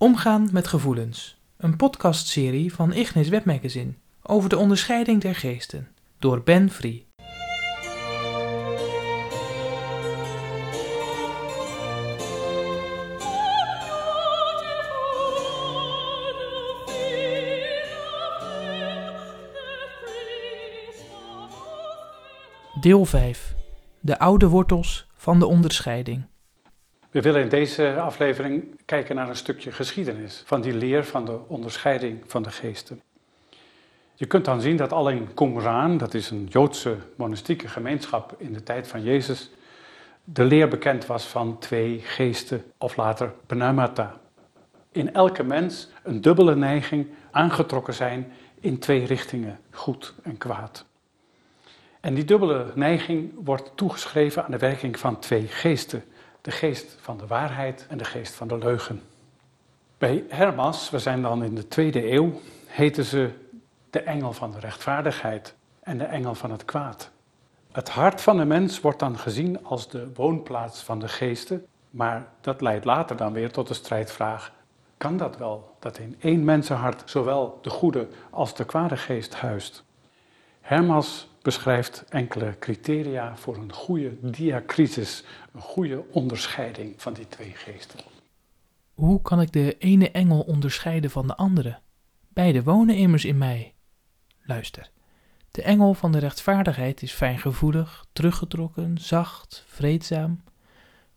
Omgaan met gevoelens. Een podcastserie van Ignis Webmagazine over de onderscheiding der geesten door Ben Free. Deel 5. De oude wortels van de onderscheiding. We willen in deze aflevering kijken naar een stukje geschiedenis van die leer van de onderscheiding van de geesten. Je kunt dan zien dat al in Qumran, dat is een Joodse monastieke gemeenschap in de tijd van Jezus, de leer bekend was van twee geesten, of later pneumata. In elke mens een dubbele neiging aangetrokken zijn in twee richtingen, goed en kwaad. En die dubbele neiging wordt toegeschreven aan de werking van twee geesten, de geest van de waarheid en de geest van de leugen. Bij Hermas, we zijn dan in de tweede eeuw, heten ze de engel van de rechtvaardigheid en de engel van het kwaad. Het hart van de mens wordt dan gezien als de woonplaats van de geesten, maar dat leidt later dan weer tot de strijdvraag: kan dat wel, dat in één mensenhart zowel de goede als de kwade geest huist? Hermas beschrijft enkele criteria voor een goede diacrisis, een goede onderscheiding van die twee geesten. Hoe kan ik de ene engel onderscheiden van de andere? Beide wonen immers in mij. Luister. De engel van de rechtvaardigheid is fijngevoelig, teruggetrokken, zacht, vreedzaam.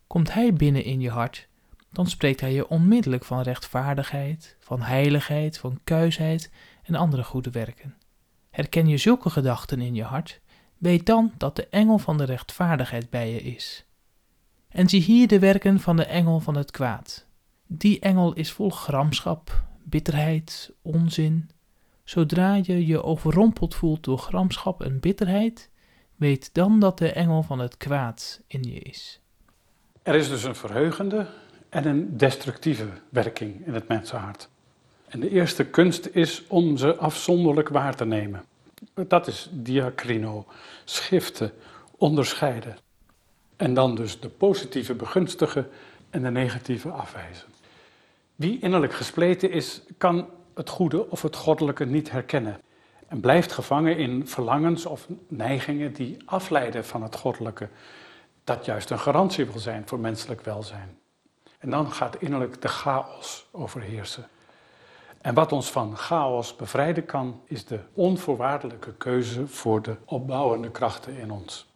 Komt hij binnen in je hart, dan spreekt hij je onmiddellijk van rechtvaardigheid, van heiligheid, van kuisheid en andere goede werken. Herken je zulke gedachten in je hart, weet dan dat de engel van de rechtvaardigheid bij je is. En zie hier de werken van de engel van het kwaad. Die engel is vol gramschap, bitterheid, onzin. Zodra je je overrompeld voelt door gramschap en bitterheid, weet dan dat de engel van het kwaad in je is. Er is dus een verheugende en een destructieve werking in het mensenhart. En de eerste kunst is om ze afzonderlijk waar te nemen. Dat is diacrino, schiften, onderscheiden. En dan dus de positieve begunstigen en de negatieve afwijzen. Wie innerlijk gespleten is, kan het goede of het goddelijke niet herkennen. En blijft gevangen in verlangens of neigingen die afleiden van het goddelijke. Dat juist een garantie wil zijn voor menselijk welzijn. En dan gaat innerlijk de chaos overheersen. En wat ons van chaos bevrijden kan, is de onvoorwaardelijke keuze voor de opbouwende krachten in ons.